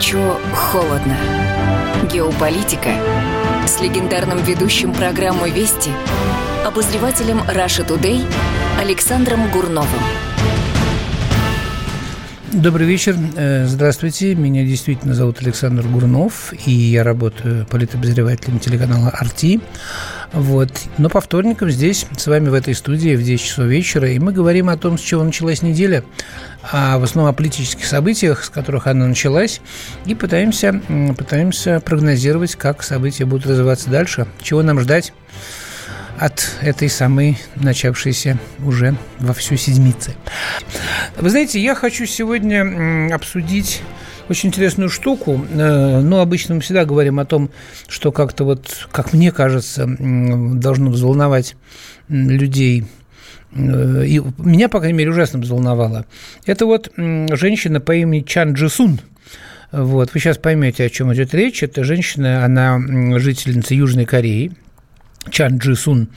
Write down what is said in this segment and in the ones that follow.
горячо, холодно. Геополитика с легендарным ведущим программы «Вести» обозревателем Раша Тудей Александром Гурновым. Добрый вечер. Э, здравствуйте. Меня действительно зовут Александр Гурнов, и я работаю политобозревателем телеканала «Арти». Вот. Но по вторникам здесь, с вами в этой студии в 10 часов вечера, и мы говорим о том, с чего началась неделя, а в основном о политических событиях, с которых она началась, и пытаемся, пытаемся прогнозировать, как события будут развиваться дальше, чего нам ждать от этой самой начавшейся уже во всю седмицы. Вы знаете, я хочу сегодня обсудить очень интересную штуку. Э, ну, обычно мы всегда говорим о том, что как-то вот, как мне кажется, должно взволновать людей э, и меня, по крайней мере, ужасно взволновало. Это вот женщина по имени Чан Джисун. Вот, вы сейчас поймете, о чем идет речь. Это женщина, она жительница Южной Кореи, Чан Джи Сун,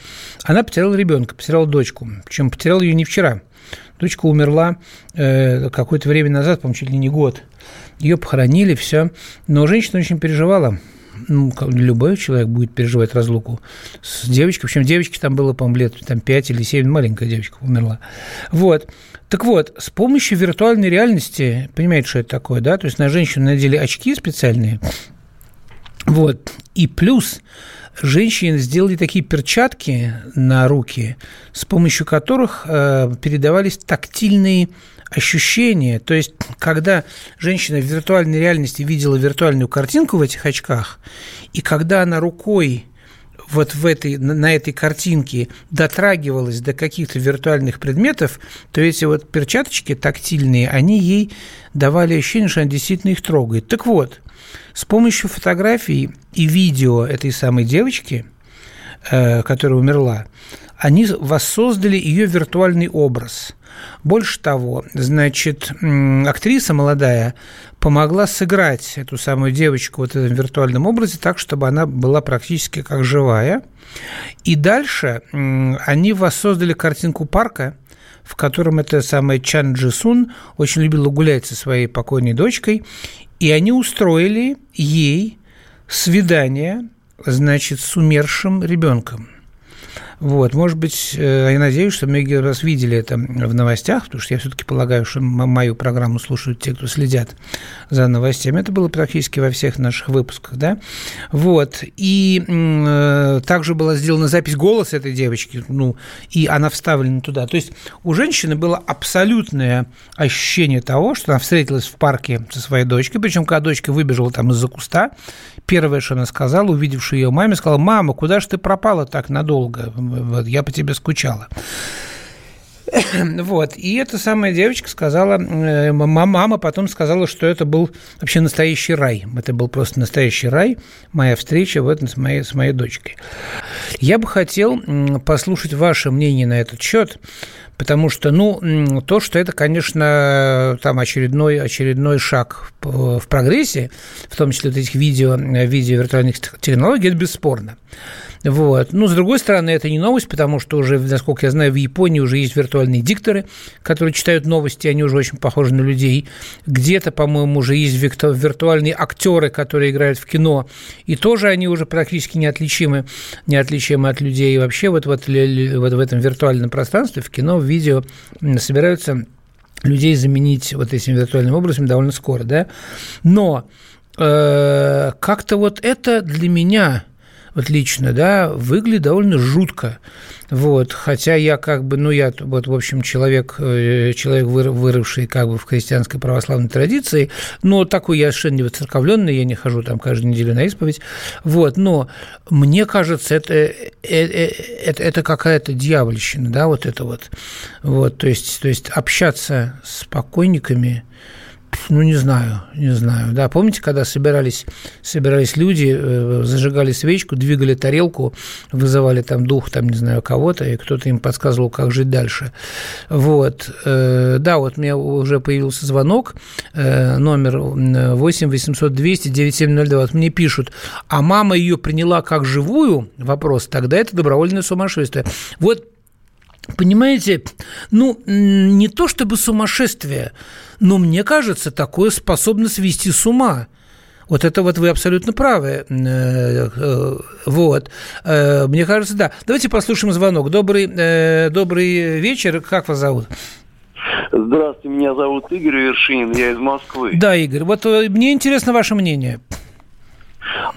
она потеряла ребенка, потеряла дочку. Причем потеряла ее не вчера. Дочка умерла э, какое-то время назад, по-моему, чуть ли не год. Ее похоронили, все. Но женщина очень переживала. Ну, любой человек будет переживать разлуку с девочкой. Причем девочке там было, по-моему, лет там, 5 или 7, маленькая девочка умерла. Вот. Так вот, с помощью виртуальной реальности, понимаете, что это такое, да? То есть на женщину надели очки специальные, вот. И плюс женщины сделали такие перчатки на руки, с помощью которых э, передавались тактильные ощущения. То есть, когда женщина в виртуальной реальности видела виртуальную картинку в этих очках, и когда она рукой вот в этой, на этой картинке дотрагивалась до каких-то виртуальных предметов, то эти вот перчаточки тактильные, они ей давали ощущение, что она действительно их трогает. Так вот, с помощью фотографий и видео этой самой девочки, э, которая умерла, они воссоздали ее виртуальный образ. Больше того, значит, актриса молодая помогла сыграть эту самую девочку вот в этом виртуальном образе так, чтобы она была практически как живая. И дальше они воссоздали картинку парка, в котором эта самая Чан Джисун очень любила гулять со своей покойной дочкой, и они устроили ей свидание, значит, с умершим ребенком. Вот, может быть, э, я надеюсь, что многие раз видели это в новостях, потому что я все-таки полагаю, что мою программу слушают те, кто следят за новостями. Это было практически во всех наших выпусках, да. Вот, и э, также была сделана запись голоса этой девочки, ну, и она вставлена туда. То есть у женщины было абсолютное ощущение того, что она встретилась в парке со своей дочкой, причем когда дочка выбежала там из-за куста, первое, что она сказала, увидевши ее маме, сказала, мама, куда же ты пропала так надолго? Вот, я по тебе скучала. Вот. И эта самая девочка сказала, э, мама потом сказала, что это был вообще настоящий рай. Это был просто настоящий рай, моя встреча в с моей, с моей дочкой. Я бы хотел послушать ваше мнение на этот счет, потому что, ну, то, что это, конечно, там очередной, очередной шаг в прогрессе, в том числе вот этих видео, видео виртуальных технологий, это бесспорно. Вот. Ну, с другой стороны, это не новость, потому что уже, насколько я знаю, в Японии уже есть виртуальные дикторы, которые читают новости, они уже очень похожи на людей. Где-то, по-моему, уже есть виртуальные актеры, которые играют в кино, и тоже они уже практически неотличимы, неотличимы от людей. И вообще вот, вот, вот в этом виртуальном пространстве, в кино, в видео собираются людей заменить вот этим виртуальным образом довольно скоро, да. Но э, как-то вот это для меня вот лично, да, выглядит довольно жутко. Вот, хотя я как бы, ну, я вот, в общем, человек, э, человек, выросший как бы в христианской православной традиции, но такой я совершенно не воцерковленный, я не хожу там каждую неделю на исповедь, вот, но мне кажется, это, это, э, это, это какая-то дьявольщина, да, вот это вот, вот, то есть, то есть общаться с покойниками, ну, не знаю, не знаю. Да, помните, когда собирались, собирались люди, э, зажигали свечку, двигали тарелку, вызывали там дух, там, не знаю, кого-то, и кто-то им подсказывал, как жить дальше. Вот. Э, да, вот у меня уже появился звонок, э, номер 8 800 200 9702. Вот мне пишут, а мама ее приняла как живую? Вопрос. Тогда это добровольное сумасшествие. Вот Понимаете, ну, не то чтобы сумасшествие, но мне кажется, такое способно свести с ума. Вот это вот вы абсолютно правы. Э, э, вот. Э, мне кажется, да. Давайте послушаем звонок. Добрый, добрый вечер. Как вас зовут? Здравствуйте, меня зовут Игорь Вершинин, я из Москвы. Да, Игорь, вот мне интересно ваше мнение.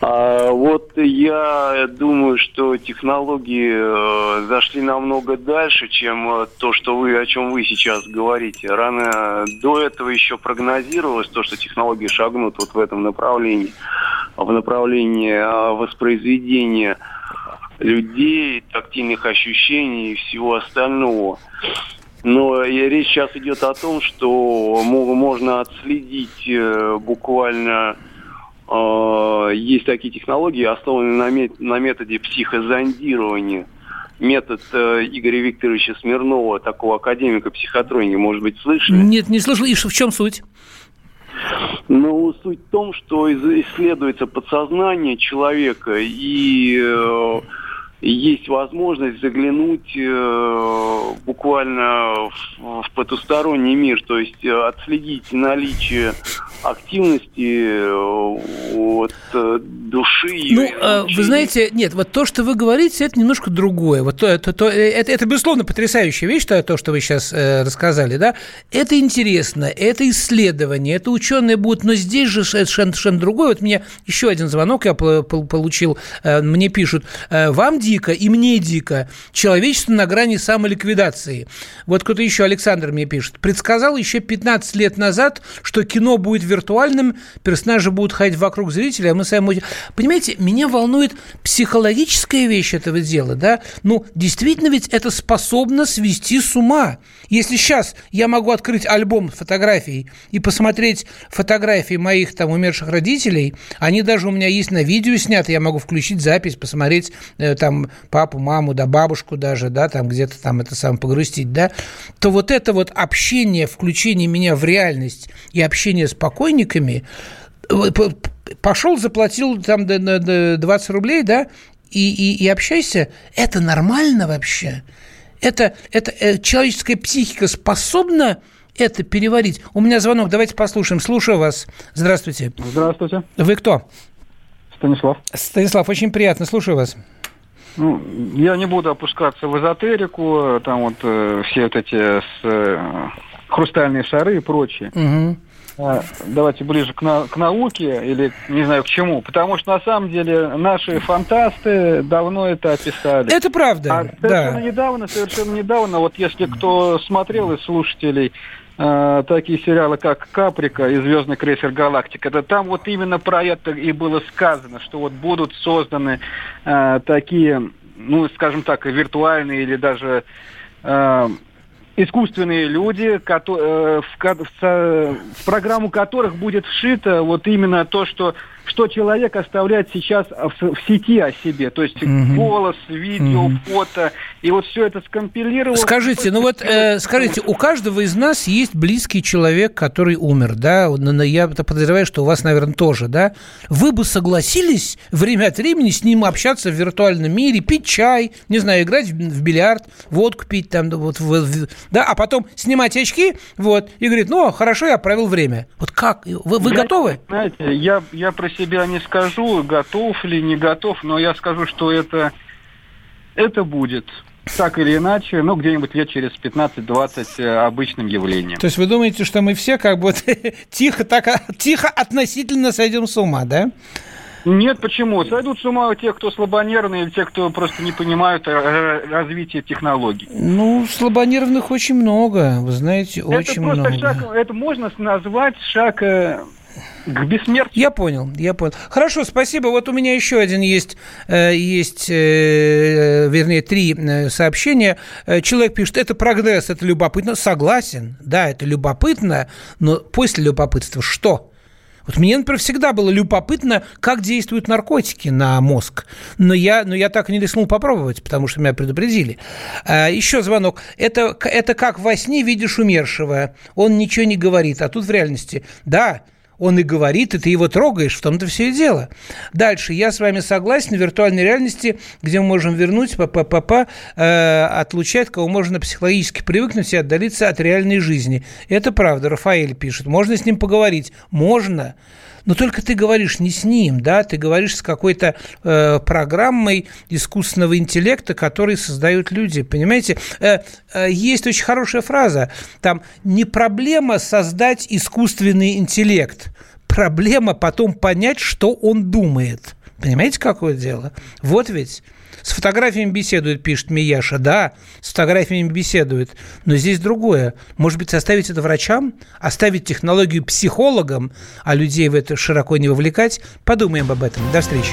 А, вот я думаю, что технологии э, зашли намного дальше, чем э, то, что вы, о чем вы сейчас говорите. Рано до этого еще прогнозировалось то, что технологии шагнут вот в этом направлении, в направлении э, воспроизведения людей, тактильных ощущений и всего остального. Но речь сейчас идет о том, что можно отследить буквально Э, есть такие технологии, основанные на, мет на методе психозондирования. Метод э, Игоря Викторовича Смирнова, такого академика психотроники, может быть, слышали? Нет, не слышал. И в чем суть? Ну, суть в том, что исследуется подсознание человека, и э, есть возможность заглянуть э, буквально в, в потусторонний мир, то есть э, отследить наличие активности э, от э, души. Ну, э, вы знаете, нет, вот то, что вы говорите, это немножко другое. Вот то, то, то, это, это, безусловно, потрясающая вещь, то, то что вы сейчас э, рассказали, да. Это интересно, это исследование, это ученые будут, но здесь же совершенно, совершенно другое. Вот мне еще один звонок я получил, э, мне пишут, э, вам дико и мне дико, человечество на грани самоликвидации. Вот кто-то еще, Александр мне пишет, предсказал еще 15 лет назад, что кино будет виртуальным, персонажи будут ходить вокруг зрителя, а мы сами будем... Понимаете, меня волнует психологическая вещь этого дела, да? Ну, действительно ведь это способно свести с ума. Если сейчас я могу открыть альбом фотографий и посмотреть фотографии моих там умерших родителей, они даже у меня есть на видео сняты, я могу включить запись, посмотреть э, там папу, маму, да бабушку даже, да, там где-то там это сам погрустить, да, то вот это вот общение, включение меня в реальность и общение с покойниками, пошел, заплатил там 20 рублей, да, и, и, и общайся, это нормально вообще? Это, это э, человеческая психика способна это переварить? У меня звонок, давайте послушаем. Слушаю вас. Здравствуйте. Здравствуйте. Вы кто? Станислав. Станислав, очень приятно, слушаю вас. Ну, я не буду опускаться в эзотерику, там вот э, все вот эти с, э, хрустальные шары и прочее. Угу. Давайте ближе к, на, к науке или не знаю к чему, потому что на самом деле наши фантасты давно это описали. Это правда. А совершенно да. недавно, совершенно недавно, вот если кто смотрел из слушателей э, такие сериалы, как Каприка и Звездный крейсер Галактика, это там вот именно про это и было сказано, что вот будут созданы э, такие, ну, скажем так, виртуальные или даже э, искусственные люди, э, в программу которых будет вшито вот именно то, что что человек оставляет сейчас в, в сети о себе. То есть угу. голос, видео, угу. фото. И вот все это скомпилировал. Скажите, ну вот, э, скажите, у каждого из нас есть близкий человек, который умер, да? Я подозреваю, что у вас, наверное, тоже, да? Вы бы согласились время от времени с ним общаться в виртуальном мире, пить чай, не знаю, играть в бильярд, водку пить там, вот, да, а потом снимать очки, вот, и говорит, ну, хорошо, я провел время. Вот как? Вы, вы я, готовы? Знаете, я, я про себя не скажу, готов ли, не готов, но я скажу, что это, это будет так или иначе, ну, где-нибудь лет через 15-20 э, обычным явлением. То есть вы думаете, что мы все как бы тихо, так, тихо относительно сойдем с ума, да? Нет, почему? Сойдут с ума те, кто слабонервные, или те, кто просто не понимают развитие технологий. Ну, слабонервных очень много, вы знаете, это очень много. Шаг, это можно назвать шаг э, к бессмертию. Я понял, я понял. Хорошо, спасибо. Вот у меня еще один есть, э, есть э, вернее, три э, сообщения. Человек пишет, это прогресс, это любопытно. Согласен, да, это любопытно, но после любопытства что? Вот мне, например, всегда было любопытно, как действуют наркотики на мозг. Но я, но я так и не рискнул попробовать, потому что меня предупредили. А, еще звонок. Это, это как во сне видишь умершего. Он ничего не говорит. А тут в реальности, да, он и говорит, и ты его трогаешь, в том-то все и дело. Дальше, я с вами согласен, в виртуальной реальности, где мы можем вернуть, папа, папа, э, отлучать, кого можно психологически привыкнуть и отдалиться от реальной жизни. Это правда, Рафаэль пишет. Можно с ним поговорить? Можно. Но только ты говоришь не с ним, да, ты говоришь с какой-то э, программой искусственного интеллекта, который создают люди, понимаете? Э, э, есть очень хорошая фраза, там не проблема создать искусственный интеллект, проблема потом понять, что он думает. Понимаете, какое дело? Вот ведь с фотографиями беседует, пишет Мияша. Да, с фотографиями беседует. Но здесь другое. Может быть, оставить это врачам? Оставить технологию психологам, а людей в это широко не вовлекать? Подумаем об этом. До встречи.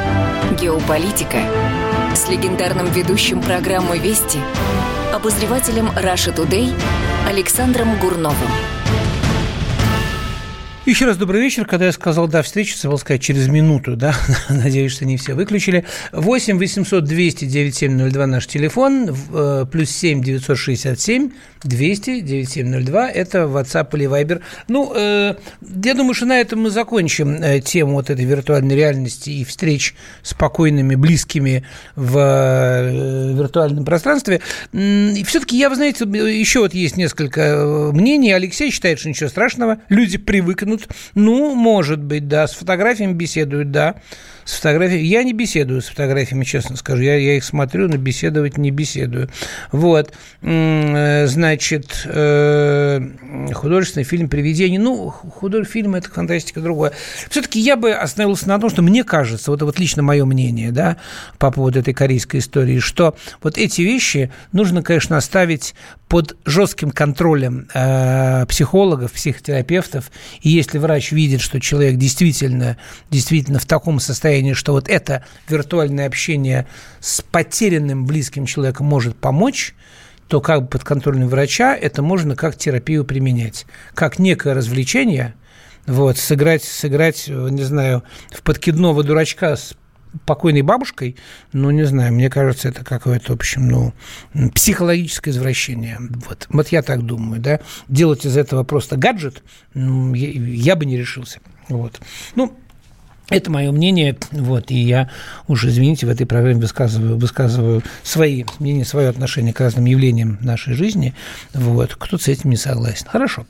Геополитика с легендарным ведущим программы «Вести» обозревателем Раша Тудей Александром Гурновым. Еще раз добрый вечер. Когда я сказал «да, встречи», забыл сказать через минуту, да? Надеюсь, что не все выключили. 8 800 200 9702 наш телефон, э, плюс 7 967 200 9702 – это WhatsApp или Viber. Ну, э, я думаю, что на этом мы закончим э, тему вот этой виртуальной реальности и встреч с спокойными, близкими в виртуальном пространстве. И все-таки я, вы знаете, еще вот есть несколько мнений. Алексей считает, что ничего страшного, люди привыкнут беседуют. Ну, может быть, да, с фотографиями беседуют, да. С фотографиями. Я не беседую с фотографиями, честно скажу. Я, я их смотрю, но беседовать не беседую. Вот. Э, значит, э, художественный фильм «Привидение». Ну, художественный фильм – это фантастика другое. Все-таки я бы остановился на том, что мне кажется, вот, вот лично мое мнение, да, по поводу этой корейской истории, что вот эти вещи нужно, конечно, оставить под жестким контролем э, психологов, психотерапевтов. И если врач видит, что человек действительно, действительно в таком состоянии, что вот это виртуальное общение с потерянным близким человеком может помочь, то как под контролем врача это можно как терапию применять, как некое развлечение, вот, сыграть, сыграть, не знаю, в подкидного дурачка с покойной бабушкой, ну, не знаю, мне кажется, это какое-то, в общем, ну, психологическое извращение. Вот, вот я так думаю, да. Делать из этого просто гаджет, ну, я, я бы не решился. Вот. Ну, это мое мнение, вот, и я уже, извините, в этой программе высказываю, высказываю свои мнения, свое отношение к разным явлениям нашей жизни, вот, кто-то с этим не согласен. Хорошо.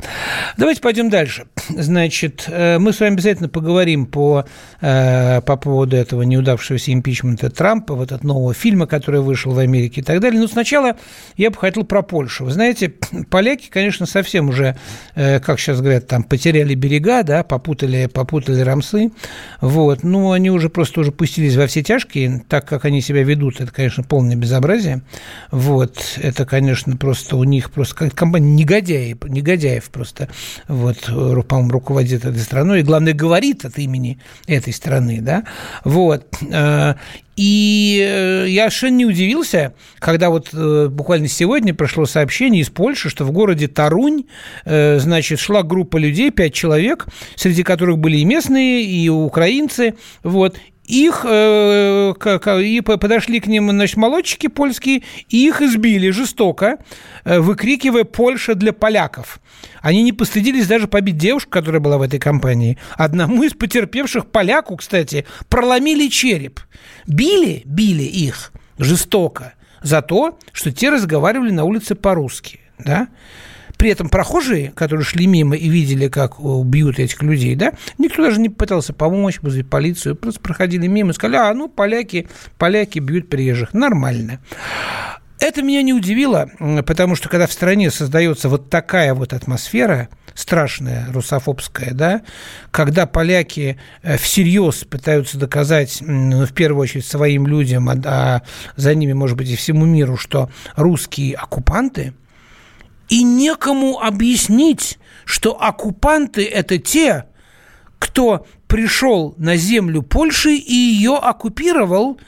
Давайте пойдем дальше. Значит, э, мы с вами обязательно поговорим по, э, по поводу этого неудавшегося импичмента Трампа, вот от нового фильма, который вышел в Америке и так далее. Но сначала я бы хотел про Польшу. Вы знаете, поляки, конечно, совсем уже, э, как сейчас говорят, там, потеряли берега, да, попутали, попутали рамсы, вот. Ну, они уже просто уже пустились во все тяжкие, так как они себя ведут, это, конечно, полное безобразие. Вот. Это, конечно, просто у них просто как компания негодяев, негодяев просто, вот, по-моему, руководит этой страной, и, главное, говорит от имени этой страны, да, вот. И э, я совершенно не удивился, когда вот э, буквально сегодня прошло сообщение из Польши, что в городе Тарунь, э, значит, шла группа людей, пять человек, среди которых были и местные, и украинцы, вот, их э, и подошли к ним значит, молодчики польские, и их избили жестоко, э, выкрикивая «Польша для поляков». Они не постыдились даже побить девушку, которая была в этой компании. Одному из потерпевших поляку, кстати, проломили череп. Били, били их жестоко за то, что те разговаривали на улице по-русски. Да? При этом прохожие, которые шли мимо и видели, как бьют этих людей, да, никто даже не пытался помочь, вызвать полицию, просто проходили мимо и сказали, а, ну, поляки, поляки бьют приезжих. Нормально. Это меня не удивило, потому что когда в стране создается вот такая вот атмосфера, страшная, русофобская, да, когда поляки э, всерьез пытаются доказать, ну, в первую очередь, своим людям, а, а за ними, может быть, и всему миру, что русские оккупанты – И некому объяснить, что оккупанты – это те, кто пришел на землю Польши и ее оккупировал,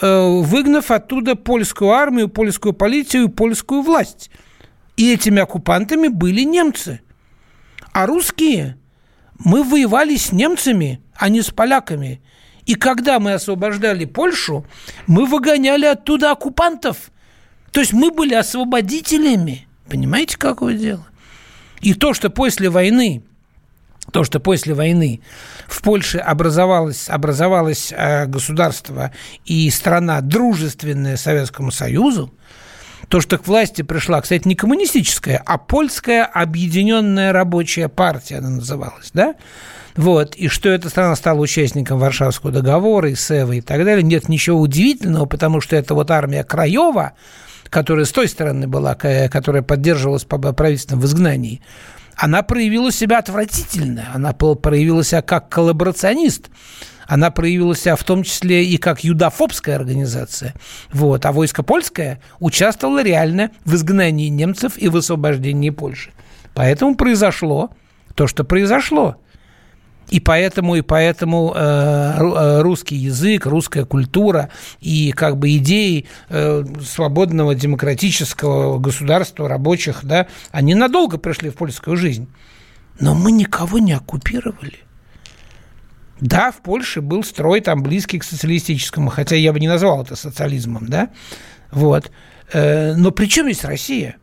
э, выгнав оттуда польскую армию, польскую полицию польскую власть. И этими оккупантами были немцы. А русские, мы воевали с немцами, а не с поляками. И когда мы освобождали Польшу, мы выгоняли оттуда оккупантов. То есть мы были освободителями. Понимаете, какое дело? И то, что после войны то, что после войны в Польше образовалось, образовалось э, государство и страна дружественная Советскому Союзу, то, что к власти пришла, кстати, не коммунистическая, а польская объединенная рабочая партия она называлась, да? Вот, и что эта страна стала участником Варшавского договора и СЭВа и так далее, нет ничего удивительного, потому что это вот армия Краева, которая с той стороны была, которая поддерживалась правительством в изгнании, она проявила себя отвратительно. Она проявила себя как коллаборационист. Она проявила себя в том числе и как юдофобская организация. Вот. А войско польское участвовало реально в изгнании немцев и в освобождении Польши. Поэтому произошло то, что произошло. И поэтому, и поэтому э, э, русский язык, русская культура и как бы идеи э, свободного демократического государства рабочих, да, они надолго пришли в польскую жизнь. Но мы никого не оккупировали. Да, в Польше был строй там близкий к социалистическому, хотя я бы не назвал это социализмом, да, вот. Но при чем здесь Россия?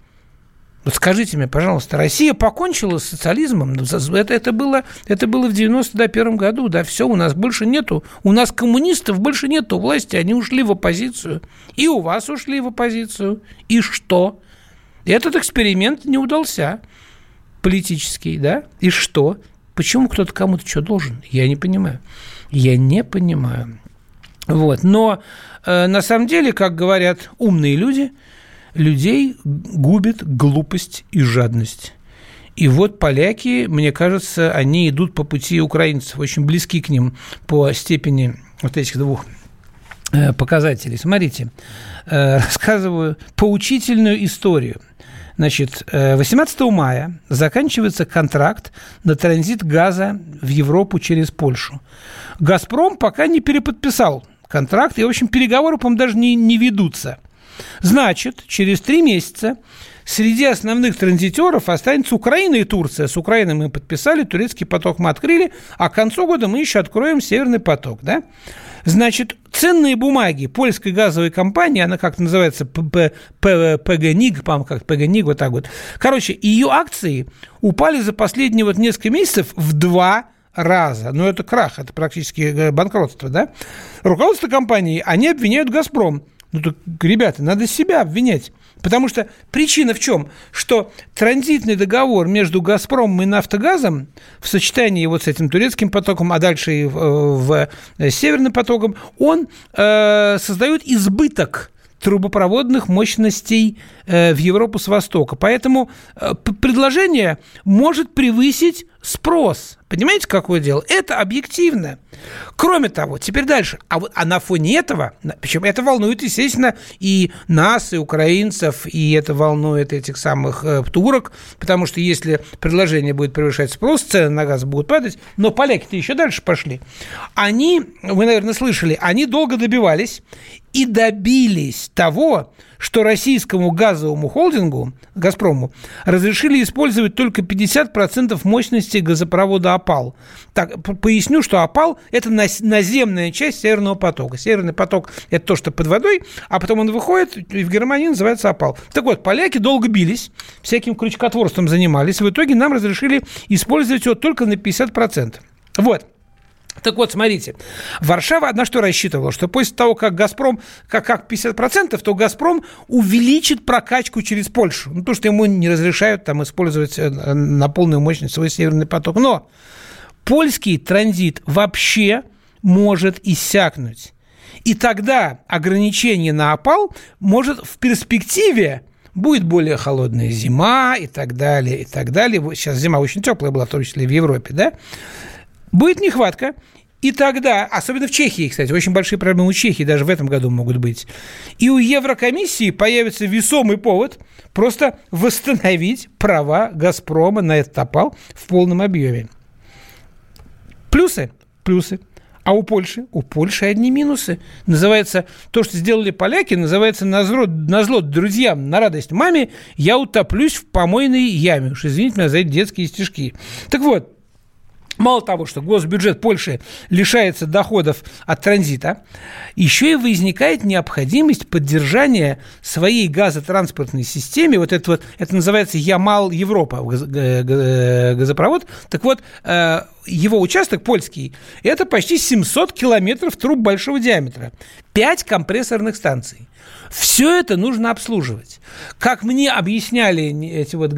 Вот скажите мне, пожалуйста, Россия покончила с социализмом? Ну, это, это, было, это было в 91 году, да, все, у нас больше нету, у нас коммунистов больше нету власти, они ушли в оппозицию. И у вас ушли в оппозицию. И что? Этот эксперимент не удался политический, да? И что? Почему кто-то кому-то что должен? Я не понимаю. Я не понимаю. Вот. Но э, на самом деле, как говорят умные люди – людей губит глупость и жадность. И вот поляки, мне кажется, они идут по пути украинцев, очень близки к ним по степени вот этих двух э, показателей. Смотрите, э, рассказываю поучительную историю. Значит, 18 э, мая заканчивается контракт на транзит газа в Европу через Польшу. «Газпром» пока не переподписал контракт, и, в общем, переговоры, по-моему, даже не, не ведутся. Значит, через три месяца среди основных транзитеров останется Украина и Турция. С Украиной мы подписали, турецкий поток мы открыли, а к концу года мы еще откроем Северный поток. Да? Значит, ценные бумаги польской газовой компании, она как называется, ПГНИГ, по-моему, как ПГНИГ, вот так вот. Короче, ее акции упали за последние вот несколько месяцев в два раза. Но это крах, это практически э, банкротство, да? Руководство компании, они обвиняют «Газпром» Ну так, ребята, надо себя обвинять. Потому что причина в чем? Что транзитный договор между «Газпромом» и «Нафтогазом» в сочетании вот с этим турецким потоком, а дальше и в, в э, северным потоком, он э, создает избыток трубопроводных мощностей э, в Европу с востока. Поэтому э, предложение может превысить спрос. Понимаете, какое дело? Это объективно. Кроме того, теперь дальше. А, а на фоне этого, причем это волнует, естественно, и нас, и украинцев, и это волнует этих самых э, турок, потому что если предложение будет превышать спрос, цены на газ будут падать, но поляки-то еще дальше пошли. Они, вы, наверное, слышали, они долго добивались и добились того, что российскому газовому холдингу, «Газпрому», разрешили использовать только 50% мощности газопровода «Опал». Так, поясню, что «Опал» – это наземная часть Северного потока. Северный поток – это то, что под водой, а потом он выходит, и в Германии называется «Опал». Так вот, поляки долго бились, всяким крючкотворством занимались, в итоге нам разрешили использовать его только на 50%. Вот. Так вот, смотрите, Варшава на что рассчитывала? Что после того, как «Газпром», как, как 50%, то «Газпром» увеличит прокачку через Польшу. Ну, то, что ему не разрешают там использовать э, на полную мощность свой северный поток. Но польский транзит вообще может иссякнуть. И тогда ограничение на опал может в перспективе будет более холодная зима и так далее, и так далее. Сейчас зима очень теплая была, в том числе в Европе, да? Будет нехватка, И тогда, особенно в Чехии, кстати, очень большие проблемы у Чехии даже в этом году могут быть. И у Еврокомиссии появится весомый повод просто восстановить права «Газпрома» на этот опал в полном объеме. Плюсы? Плюсы. А у Польши? У Польши одни минусы. Называется, то, что сделали поляки, называется на зло, на зло друзьям, на радость маме, я утоплюсь в помойной яме. Уж извините меня за эти детские стишки. Так вот, Мало того, что госбюджет Польши лишается доходов от транзита, еще и возникает необходимость поддержания своей газотранспортной системы. Вот это вот, это называется Ямал Европа, газопровод. Так вот, э, его участок польский, это почти 700 километров труб большого диаметра, 5 компрессорных станций. Все это нужно обслуживать. Как мне объясняли эти вот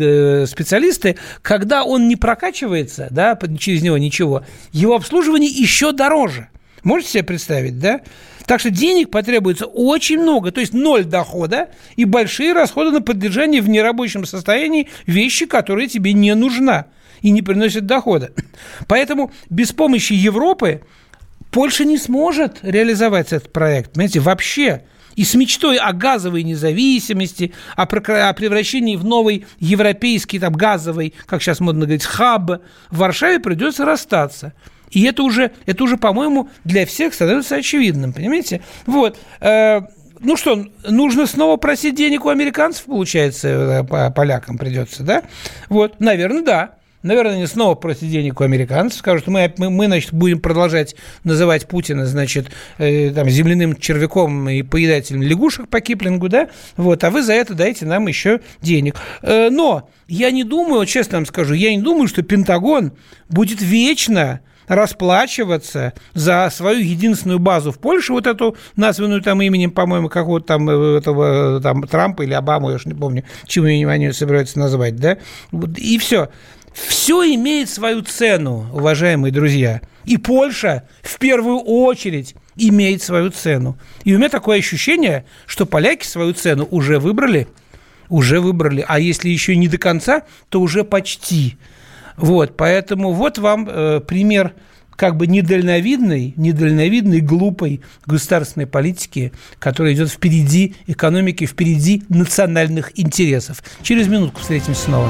специалисты, когда он не прокачивается, да, через него ничего, его обслуживание еще дороже. Можете себе представить, да? Так что денег потребуется очень много, то есть ноль дохода и большие расходы на поддержание в нерабочем состоянии вещи, которые тебе не нужна и не приносят дохода. Поэтому без помощи Европы Польша не сможет реализовать этот проект, понимаете, вообще и с мечтой о газовой независимости, о, превращении в новый европейский там, газовый, как сейчас модно говорить, хаб, в Варшаве придется расстаться. И это уже, это уже, по-моему, для всех становится очевидным, понимаете? Вот. Э, ну что, нужно снова просить денег у американцев, получается, э, полякам придется, да? Вот, наверное, да. Наверное, они снова просят денег у американцев, скажут, мы, мы, мы значит, будем продолжать называть Путина, значит, э, там, земляным червяком и поедателем лягушек по Киплингу, да, вот, а вы за это дайте нам еще денег. Э, но я не думаю, честно вам скажу, я не думаю, что Пентагон будет вечно расплачиваться за свою единственную базу в Польше, вот эту, названную там именем, по-моему, какого-то там э, этого там Трампа или Обаму, я уж не помню, чего они собираются назвать, да, и все. Все имеет свою цену, уважаемые друзья. И Польша в первую очередь имеет свою цену. И у меня такое ощущение, что поляки свою цену уже выбрали, уже выбрали. А если еще не до конца, то уже почти. Вот, поэтому вот вам э, пример как бы недальновидной, недальновидной, глупой государственной политики, которая идет впереди экономики, впереди национальных интересов. Через минутку встретимся снова.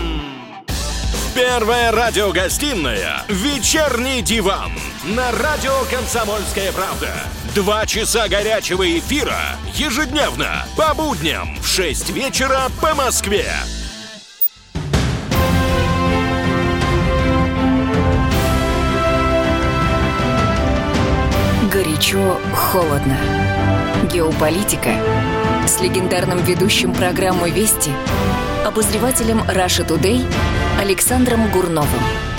Первая радиогостинная «Вечерний диван» на радио «Комсомольская правда». Два часа горячего эфира ежедневно по будням в 6 вечера по Москве. Горячо, холодно. Геополитика с легендарным ведущим программы «Вести» обозревателем Раша Тудей Александром Гурновым.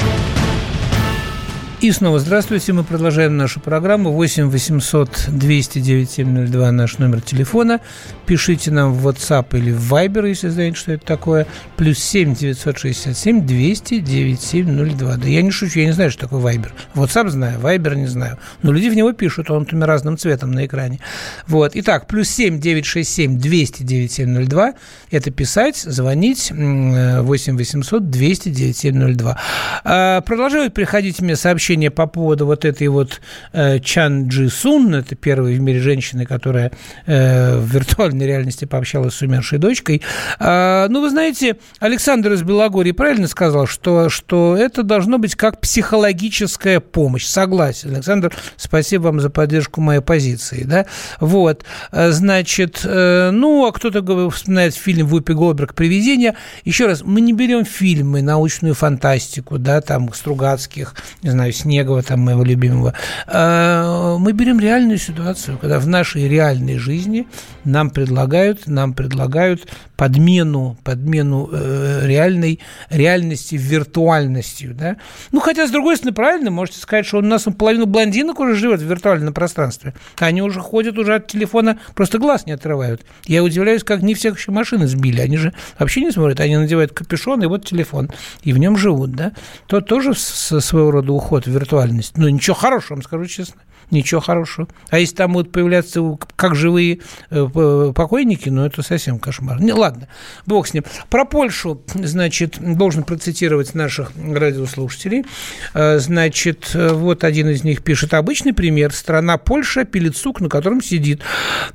И снова здравствуйте. Мы продолжаем нашу программу. 8 800 209 702 наш номер телефона. Пишите нам в WhatsApp или в Viber, если знаете, что это такое. Плюс 7 967 200 9702. Да я не шучу, я не знаю, что такое Viber. WhatsApp знаю, Viber не знаю. Но люди в него пишут, он там разным цветом на экране. Вот. Итак, плюс 7 967 200 9702. Это писать, звонить 8 800 200 9702. Продолжают приходить мне сообщения сообщение по поводу вот этой вот э, Чан Джи Сун, это первая в мире женщина, которая э, в виртуальной реальности пообщалась с умершей дочкой. А, ну, вы знаете, Александр из Белогории правильно сказал, что, что это должно быть как психологическая помощь. Согласен. Александр, спасибо вам за поддержку моей позиции. Да? Вот. Значит, э, ну, а кто-то вспоминает фильм Вупи Голберг «Привидение». Еще раз, мы не берем фильмы, научную фантастику, да, там, Стругацких, не знаю, Снегова, там, моего любимого, а, мы берем реальную ситуацию, когда в нашей реальной жизни нам предлагают, нам предлагают подмену, подмену э, реальной реальности виртуальностью, да. Ну, хотя, с другой стороны, правильно, можете сказать, что у нас половину блондинок уже живет в виртуальном пространстве. Они уже ходят, уже от телефона просто глаз не отрывают. Я удивляюсь, как не всех еще машины сбили. Они же вообще не смотрят, они надевают капюшон и вот телефон, и в нем живут, да. То тоже своего рода уход в виртуальность. Ну, ничего хорошего, вам скажу честно ничего хорошего. А если там будут появляться как живые э, покойники, ну, это совсем кошмар. Не, ладно, бог с ним. Про Польшу, значит, должен процитировать наших радиослушателей. Э, значит, вот один из них пишет. Обычный пример. Страна Польша пилит сук, на котором сидит.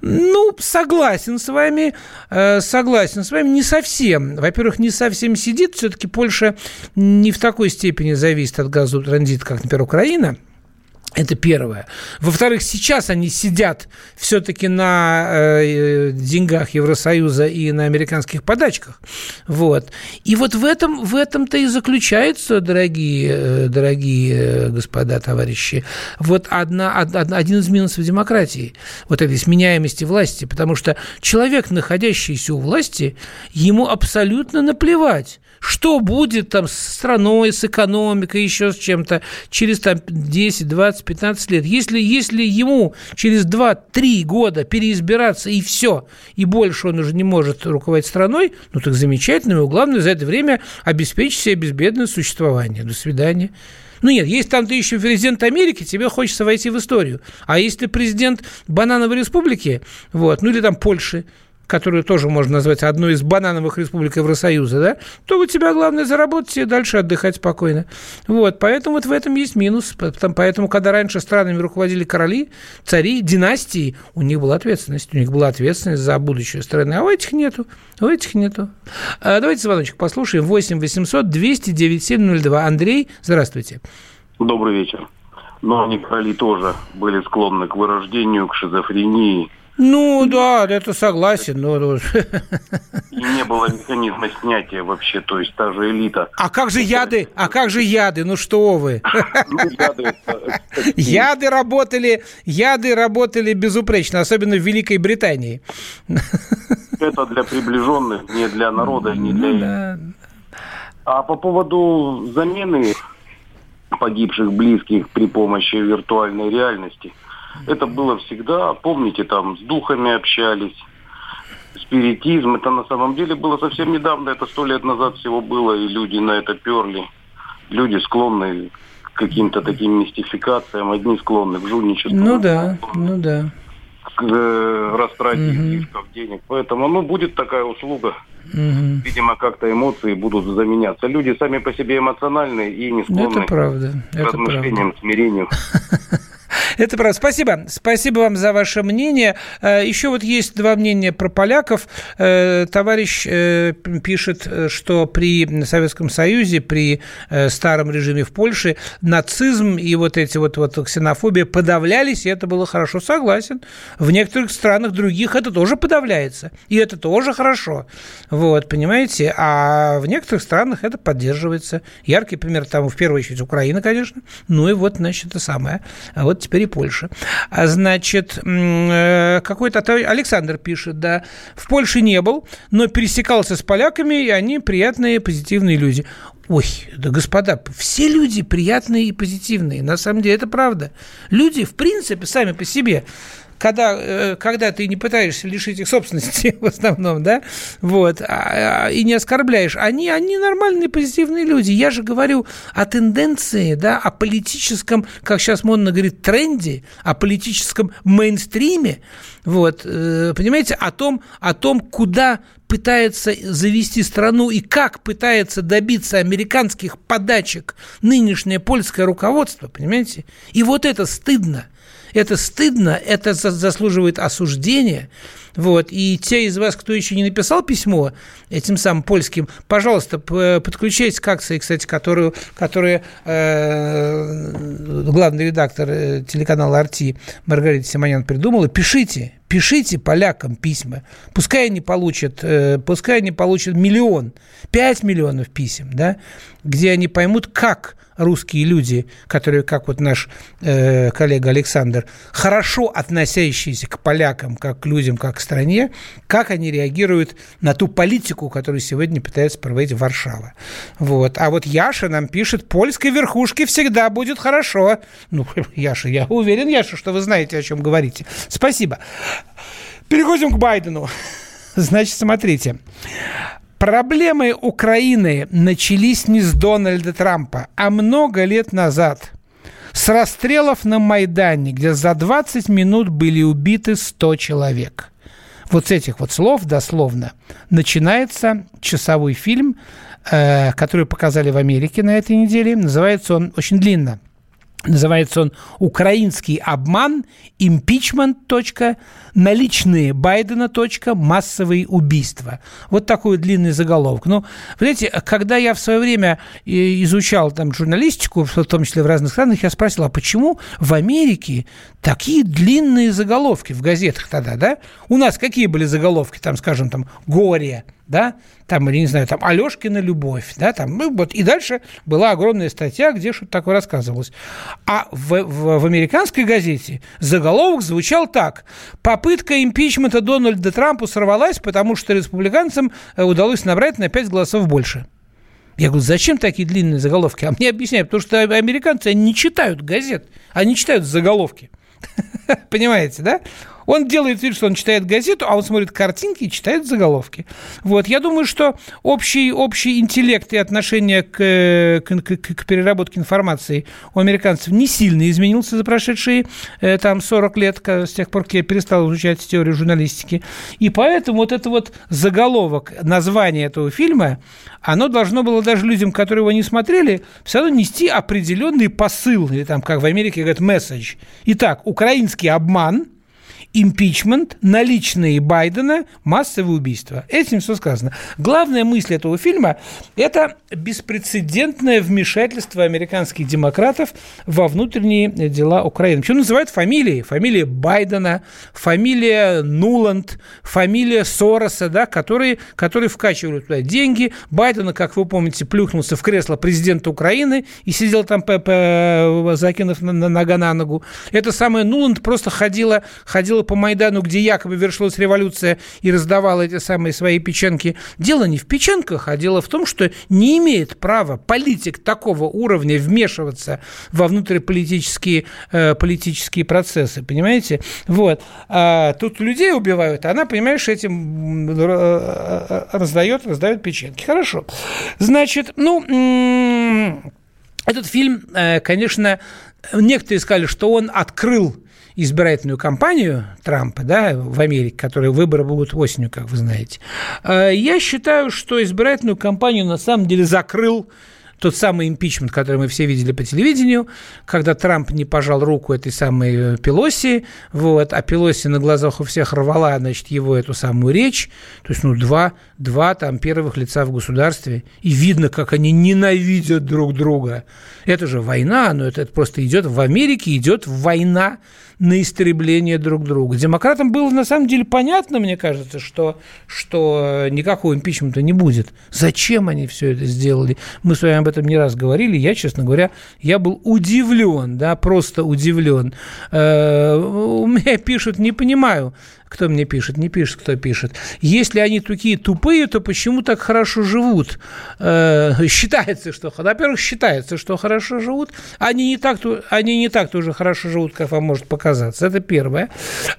Ну, согласен с вами. Э, согласен с вами. Не совсем. Во-первых, не совсем сидит. Все-таки Польша не в такой степени зависит от газу транзита, как, например, Украина. Это первое. Во-вторых, сейчас они сидят все-таки на э, деньгах Евросоюза и на американских подачках. Вот. И вот в этом, в этом-то и заключается, дорогие, э, дорогие э, господа, товарищи, вот одна, од, один из минусов демократии, вот этой сменяемости власти, потому что человек, находящийся у власти, ему абсолютно наплевать, что будет там с страной, с экономикой, еще с чем-то через там 10, 20, 15 лет. Если, если ему через 2-3 года переизбираться и все, и больше он уже не может руководить страной, ну так замечательно, и главное за это время обеспечить себе безбедное существование. До свидания. Ну нет, если там ты еще президент Америки, тебе хочется войти в историю. А если президент Банановой республики, вот, ну или там Польши, которую тоже можно назвать одной из банановых республик Евросоюза, да, то у тебя главное заработать и дальше отдыхать спокойно. Вот, поэтому вот в этом есть минус. Поэтому, когда раньше странами руководили короли, цари, династии, у них была ответственность. У них была ответственность за будущее страны. А у этих нету. У этих нету. А, давайте звоночек послушаем. 8 800 209 702. Андрей, здравствуйте. Добрый вечер. Но они, короли, тоже были склонны к вырождению, к шизофрении, ну да, это согласен. Но... И не было механизма снятия вообще, то есть та же элита. А как же яды? А как же яды? Ну что вы? Ну, яды, работали, яды работали безупречно, особенно в Великой Британии. Это для приближенных, не для народа, не для... Ну. А по поводу замены погибших близких при помощи виртуальной реальности – это было всегда, помните, там с духами общались, спиритизм. Это на самом деле было совсем недавно, это сто лет назад всего было, и люди на это перли. Люди склонны к каким-то таким мистификациям, одни склонны к жульничеству. Ну да, ну да. К э, растрате излишков денег. Поэтому, ну, будет такая услуга. Угу. Видимо, как-то эмоции будут заменяться. Люди сами по себе эмоциональные и не склонны это правда. к размышлениям, правда. смирению. Это правда. Спасибо. Спасибо вам за ваше мнение. Э, Еще вот есть два мнения про поляков. Э, товарищ э, пишет, что при Советском Союзе, при старом режиме в Польше нацизм и вот эти вот, вот ксенофобия подавлялись, и это было хорошо. Согласен. В некоторых странах других это тоже подавляется. И это тоже хорошо. Вот, понимаете? А в некоторых странах это поддерживается. Яркий пример там в первую очередь Украина, конечно. Ну и вот, значит, это самое. А вот теперь и Польша. А значит, э, какой-то Александр пишет, да, в Польше не был, но пересекался с поляками, и они приятные, позитивные люди. Ой, да господа, все люди приятные и позитивные. На самом деле это правда. Люди, в принципе, сами по себе когда, э, когда ты не пытаешься лишить их собственности в основном, да, вот, а, а, и не оскорбляешь, они, они нормальные, позитивные люди. Я же говорю о тенденции, да, о политическом, как сейчас модно говорить, тренде, о политическом мейнстриме, вот, э, понимаете, о том, о том, куда пытается завести страну и как пытается добиться американских подачек нынешнее польское руководство, понимаете? И вот это стыдно – это стыдно, это заслуживает осуждения. Вот. И те из вас, кто еще не написал письмо этим самым польским, пожалуйста, подключайтесь к акции, кстати, которую, которую э, главный редактор э, телеканала «Арти» Маргарита Симонян придумала. Пишите, пишите полякам письма. Пускай они получат, э, пускай они получат миллион, пять миллионов писем, да, где они поймут, как русские люди, которые, как вот наш э, коллега Александр, хорошо относящиеся к полякам, как к людям, как к стране, как они реагируют на ту политику, которую сегодня пытается проводить Варшава. Вот. А вот Яша нам пишет, польской верхушке всегда будет хорошо. Ну, Яша, я уверен, Яша, что вы знаете, о чем говорите. Спасибо. Переходим к Байдену. Значит, смотрите. Проблемы Украины начались не с Дональда Трампа, а много лет назад. С расстрелов на Майдане, где за 20 минут были убиты 100 человек. Вот с этих вот слов дословно начинается часовой фильм, э, который показали в Америке на этой неделе. Называется он очень длинно. Называется он «Украинский обман. Импичмент. Наличные Байдена. Массовые убийства». Вот такой длинный заголовок. Но, знаете, когда я в свое время э, изучал там журналистику, в том числе в разных странах, я спросил, а почему в Америке такие длинные заголовки в газетах тогда, да? У нас какие были заголовки? Там, скажем, там «Горе», да, там, или, не знаю, там, Алешкина любовь, да, там, ну, вот, и дальше была огромная статья, где что-то такое рассказывалось. А в, в, в американской газете заголовок звучал так. Попытка импичмента Дональда Трампа сорвалась, потому что республиканцам э, удалось набрать на 5 голосов больше. Я говорю, зачем такие длинные заголовки? А мне объясняют, потому что американцы, они не читают газет, они читают заголовки. Понимаете, да? Он делает вид, что он читает газету, а он смотрит картинки и читает заголовки. Вот. Я думаю, что общий, общий интеллект и отношение к, к, к, к переработке информации у американцев не сильно изменился за прошедшие э, там 40 лет, с тех пор, как я перестал изучать теорию журналистики. И поэтому вот это вот заголовок, название этого фильма, оно должно было даже людям, которые его не смотрели, все равно нести определенный посыл, или там, как в Америке говорят, месседж. Итак, украинский обман – импичмент, наличные Байдена, массовые убийства. Этим все сказано. Главная мысль этого фильма – это беспрецедентное вмешательство американских демократов во внутренние дела Украины. Причем называют фамилии. Фамилия Байдена, фамилия Нуланд, фамилия Сороса, да, которые, которые вкачивали туда деньги. Байдена, как вы помните, плюхнулся в кресло президента Украины и сидел там, закинув нога на ногу. Это самое Нуланд просто ходила, ходила по Майдану, где якобы вершилась революция и раздавала эти самые свои печенки. Дело не в печенках, а дело в том, что не имеет права политик такого уровня вмешиваться во внутриполитические э, политические процессы, понимаете? Вот. А тут людей убивают, а она, понимаешь, этим э, э, раздает, раздает печеньки. Хорошо. Значит, ну, этот фильм, э, конечно, некоторые сказали, что он открыл избирательную кампанию Трампа да, в Америке, которые выборы будут осенью, как вы знаете, э, я считаю, что избирательную кампанию на самом деле закрыл тот самый импичмент, который мы все видели по телевидению, когда Трамп не пожал руку этой самой э, Пелоси, вот, а Пелоси на глазах у всех рвала, значит, его эту самую речь, то есть, ну, два, два там первых лица в государстве, и видно, как они ненавидят друг друга. Это же война, но это, это просто идет в Америке, идет война на истребление друг друга. Демократам было на самом деле понятно, мне кажется, что, что никакого импичмента не будет. Зачем они все это сделали? Мы с вами об этом не раз говорили. Я, честно говоря, я был удивлен, да, просто удивлен. Э, у меня пишут, не понимаю, кто мне пишет? Не пишет, кто пишет. Если они такие тупые, то почему так хорошо живут? Э, считается, что... Во-первых, считается, что хорошо живут. Они не так, они не так тоже хорошо живут, как вам может показаться. Это первое.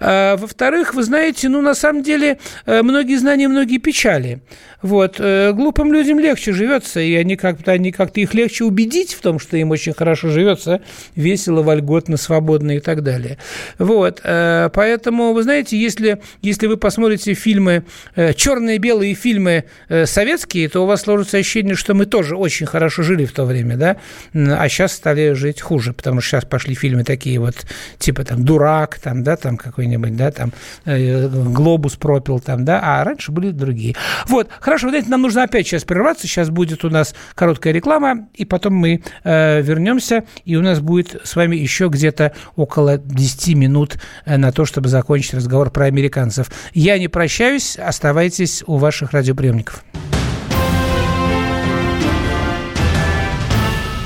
Э, во-вторых, вы знаете, ну, на самом деле, э, многие знания, многие печали. Вот. Э, глупым людям легче живется, и они как-то, они как-то их легче убедить в том, что им очень хорошо живется, весело, вольготно, свободно и так далее. Вот. Э, поэтому, вы знаете, если, если вы посмотрите фильмы, э, черно-белые фильмы советские, то у вас сложится ощущение, что мы тоже очень хорошо жили в то время, да, а сейчас стали жить хуже, потому что сейчас пошли фильмы такие вот, типа там «Дурак», там, да, там какой-нибудь, да, там «Глобус пропил», там, да, а раньше были другие. Вот, Хорошо, знаете, нам нужно опять сейчас прерваться. Сейчас будет у нас короткая реклама, и потом мы э, вернемся, и у нас будет с вами еще где-то около 10 минут э, на то, чтобы закончить разговор про американцев. Я не прощаюсь, оставайтесь у ваших радиоприемников.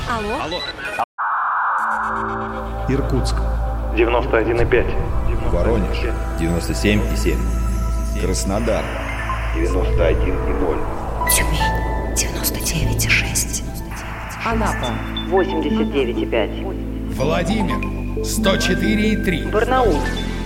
Алло. Иркутск. 91,5. Воронеж. 97,7. Краснодар 91,0. Тюмень 99,6. Анапа 89,5. Владимир 104,3. Барнаул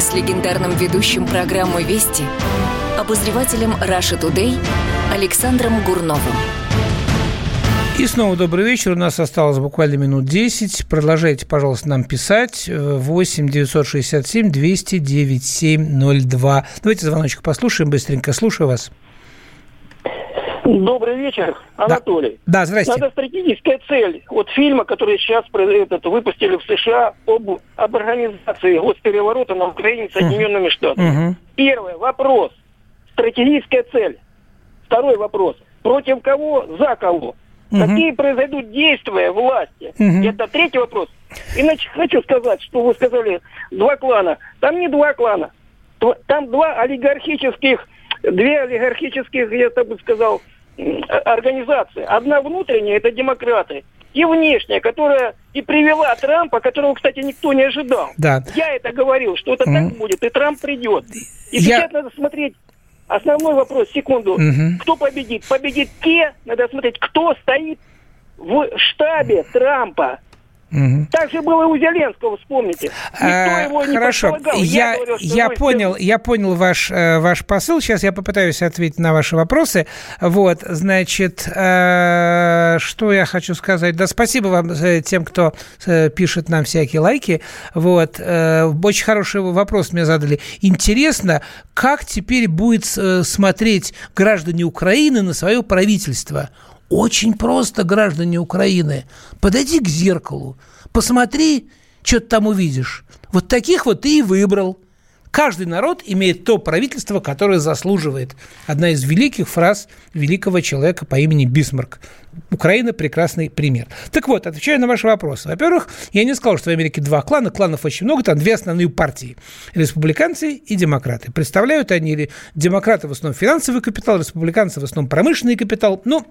с легендарным ведущим программы «Вести» обозревателем Russia Today Александром Гурновым. И снова добрый вечер. У нас осталось буквально минут 10. Продолжайте, пожалуйста, нам писать. 8 967 200 9702. Давайте звоночек послушаем быстренько. Слушаю вас. Добрый вечер, Анатолий. Да, да здрасте. Надо стратегическая цель вот фильма, который сейчас этот, выпустили в США об, об организации госпереворота на Украине Соединенными uh-huh. Штатами. Uh-huh. Первый вопрос. Стратегическая цель. Второй вопрос. Против кого, за кого? Uh-huh. Какие произойдут действия власти? Uh-huh. Это третий вопрос. Иначе хочу сказать, что вы сказали два клана. Там не два клана. Там два олигархических, две олигархических, я так бы сказал, организации. Одна внутренняя, это демократы, и внешняя, которая и привела Трампа, которого, кстати, никто не ожидал. Да. Я это говорил, что это mm. так будет, и Трамп придет. И Я... сейчас надо смотреть основной вопрос, секунду. Mm-hmm. Кто победит? Победит те, надо смотреть, кто стоит в штабе Трампа. Угу. Так же было и у Зеленского, вспомните. Никто а, его не Хорошо, я, я, говорю, я понял, я понял ваш, э, ваш посыл. Сейчас я попытаюсь ответить на ваши вопросы. Вот, значит, э, что я хочу сказать? Да, спасибо вам тем, кто пишет нам всякие лайки. Вот, очень хороший вопрос мне задали. Интересно, как теперь будет смотреть граждане Украины на свое правительство? Очень просто, граждане Украины. Подойди к зеркалу, посмотри, что ты там увидишь. Вот таких вот ты и выбрал. Каждый народ имеет то правительство, которое заслуживает. Одна из великих фраз великого человека по имени Бисмарк. Украина – прекрасный пример. Так вот, отвечаю на ваши вопросы. Во-первых, я не сказал, что в Америке два клана. Кланов очень много. Там две основные партии. Республиканцы и демократы. Представляют они демократы в основном финансовый капитал, республиканцы в основном промышленный капитал. Ну,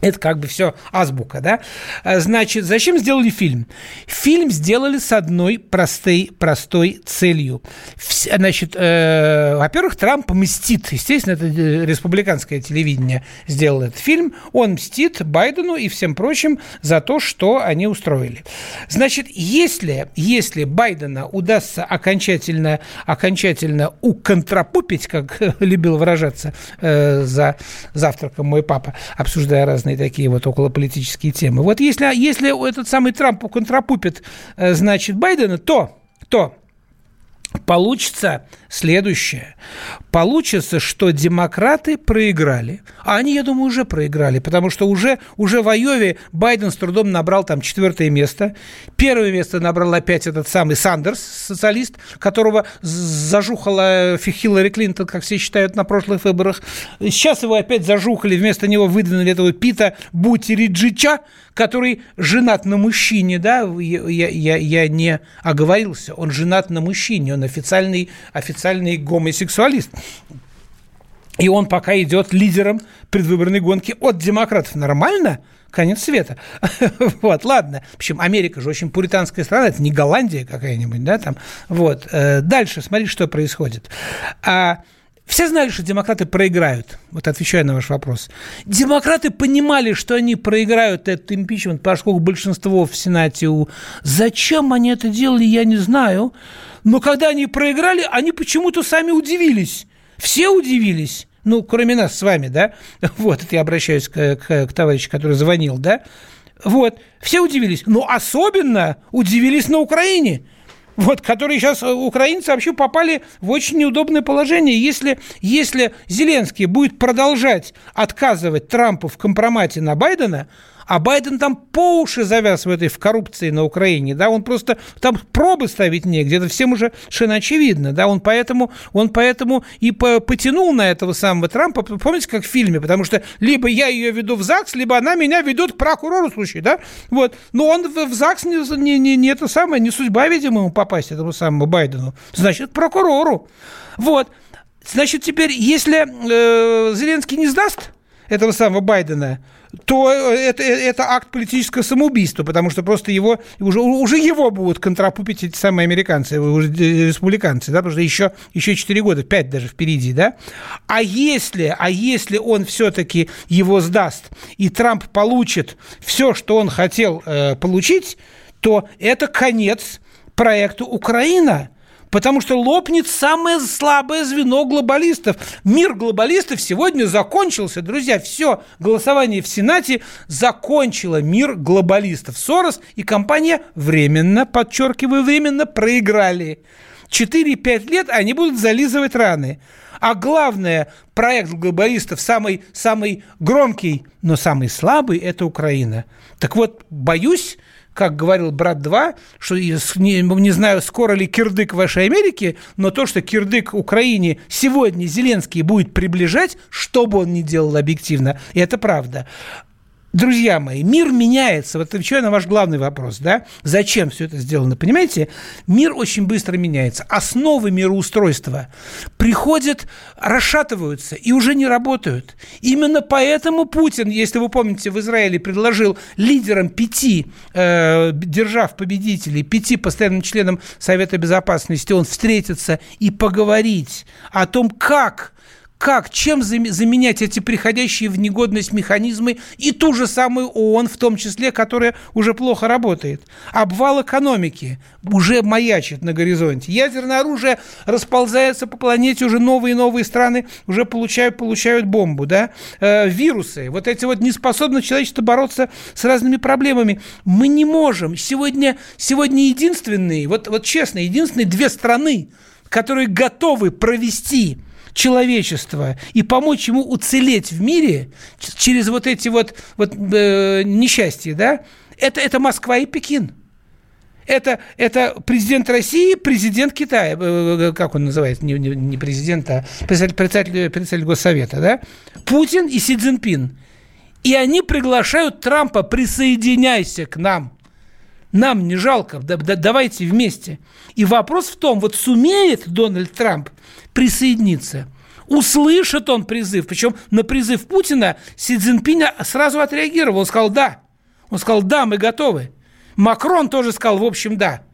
это как бы все азбука, да? А, значит, зачем сделали фильм? Фильм сделали с одной простой, простой целью. Значит, э, во-первых, Трамп мстит. Естественно, это э, республиканское телевидение сделало этот фильм. Он мстит Байдену и всем прочим за то, что они устроили. Значит, если, если Байдена удастся окончательно, окончательно уконтрапупить, как любил выражаться э, за завтраком мой папа, обсуждая разные разные такие вот околополитические темы. Вот если, если этот самый Трамп контрапупит, э, значит, Байдена, то, то получится следующее. Получится, что демократы проиграли. А они, я думаю, уже проиграли, потому что уже, уже в Айове Байден с трудом набрал там четвертое место. Первое место набрал опять этот самый Сандерс, социалист, которого зажухала Хиллари Клинтон, как все считают, на прошлых выборах. Сейчас его опять зажухали, вместо него выдвинули этого Пита Бутириджича, который женат на мужчине, да, я, я, я не оговорился, он женат на мужчине, он официальный, официальный гомосексуалист. И он пока идет лидером предвыборной гонки от демократов. Нормально? конец света. вот, ладно. В общем, Америка же очень пуританская страна, это не Голландия какая-нибудь, да, там. Вот. Э, дальше, смотри, что происходит. А, все знали, что демократы проиграют. Вот отвечаю на ваш вопрос. Демократы понимали, что они проиграют этот импичмент, поскольку большинство в Сенате у... Зачем они это делали, я не знаю. Но когда они проиграли, они почему-то сами удивились. Все удивились. Ну, кроме нас с вами, да? Вот, это я обращаюсь к, к, к товарищу, который звонил, да? Вот, все удивились. Но особенно удивились на Украине – вот, которые сейчас э, украинцы вообще попали в очень неудобное положение. Если, если Зеленский будет продолжать отказывать Трампу в компромате на Байдена, А Байден там по уши завяз в этой в коррупции на Украине, да, он просто там пробы ставить негде, это всем уже совершенно очевидно, да, он поэтому, он поэтому и потянул на этого самого Трампа, помните, как в фильме, потому что либо я ее веду в ЗАГС, либо она меня ведет к прокурору, случай, да, вот, но он в, в ЗАГС не, не, не, не это самое, не судьба, видимо, ему попасть этому самому Байдену, значит, прокурору, вот, значит, теперь, если э, Зеленский не сдаст этого самого Байдена, то это, это акт политического самоубийства, потому что просто его, уже, уже его будут контрапупить эти самые американцы, уже республиканцы, да, потому что еще, еще 4 года, 5 даже впереди, да. А если, а если он все-таки его сдаст, и Трамп получит все, что он хотел э, получить, то это конец проекту Украина – потому что лопнет самое слабое звено глобалистов. Мир глобалистов сегодня закончился, друзья. Все, голосование в Сенате закончило мир глобалистов. Сорос и компания временно, подчеркиваю, временно проиграли. 4-5 лет они будут зализывать раны. А главное, проект глобалистов самый, самый громкий, но самый слабый – это Украина. Так вот, боюсь, как говорил брат 2, что не, не знаю, скоро ли кирдык вашей Америке, но то, что кирдык Украине сегодня Зеленский будет приближать, что бы он ни делал объективно, это правда. Друзья мои, мир меняется. Вот отвечаю на ваш главный вопрос, да? Зачем все это сделано? Понимаете, мир очень быстро меняется. Основы мироустройства приходят, расшатываются и уже не работают. Именно поэтому Путин, если вы помните, в Израиле предложил лидерам пяти э, держав-победителей, пяти постоянным членам Совета Безопасности, он встретиться и поговорить о том, как как, чем заменять эти приходящие в негодность механизмы и ту же самую ООН, в том числе, которая уже плохо работает. Обвал экономики уже маячит на горизонте. Ядерное оружие расползается по планете, уже новые и новые страны уже получают, получают бомбу. Да? Э, вирусы, вот эти вот неспособность человечества бороться с разными проблемами. Мы не можем. Сегодня, сегодня единственные, вот, вот честно, единственные две страны, которые готовы провести человечества и помочь ему уцелеть в мире через вот эти вот, вот э, несчастья, да, это, это Москва и Пекин. Это, это президент России, президент Китая, э, э, как он называется, не, не, не президент, а председатель, председатель, председатель Госсовета, да? Путин и Си Цзиньпин. И они приглашают Трампа, присоединяйся к нам. Нам не жалко, да, да, давайте вместе. И вопрос в том, вот сумеет Дональд Трамп присоединиться. Услышит он призыв, причем на призыв Путина Си Цзиньпинь сразу отреагировал, он сказал «да». Он сказал «да, мы готовы». Макрон тоже сказал «в общем, да».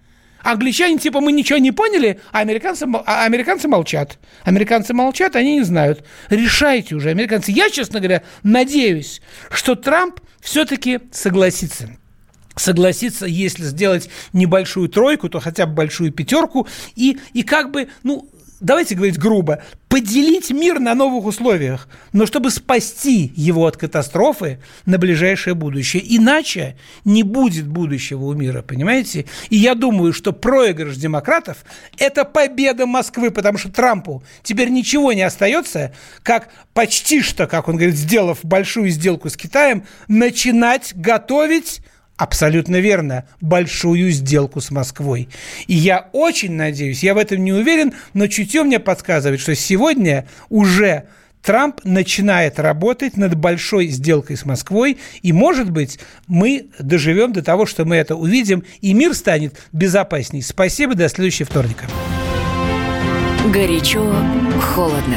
Англичане типа мы ничего не поняли, а американцы, а американцы молчат. Американцы молчат, они не знают. Решайте уже, американцы. Я, честно говоря, надеюсь, что Трамп все-таки согласится согласиться, если сделать небольшую тройку, то хотя бы большую пятерку, и, и как бы, ну, давайте говорить грубо, поделить мир на новых условиях, но чтобы спасти его от катастрофы на ближайшее будущее. Иначе не будет будущего у мира, понимаете? И я думаю, что проигрыш демократов – это победа Москвы, потому что Трампу теперь ничего не остается, как почти что, как он говорит, сделав большую сделку с Китаем, начинать готовить Абсолютно верно. Большую сделку с Москвой. И я очень надеюсь, я в этом не уверен, но чутье мне подсказывает, что сегодня уже Трамп начинает работать над большой сделкой с Москвой, и, может быть, мы доживем до того, что мы это увидим, и мир станет безопасней. Спасибо, до следующего вторника. Горячо, холодно.